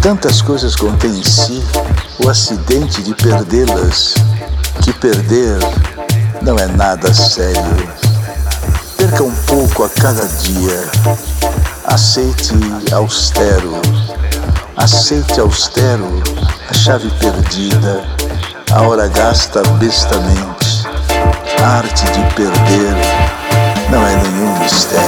Tantas coisas contém em si o acidente de perdê-las, que perder não é nada sério. Perca um pouco a cada dia, aceite austero, aceite austero a chave perdida, a hora gasta bestamente. A arte de perder não é nenhum Stay.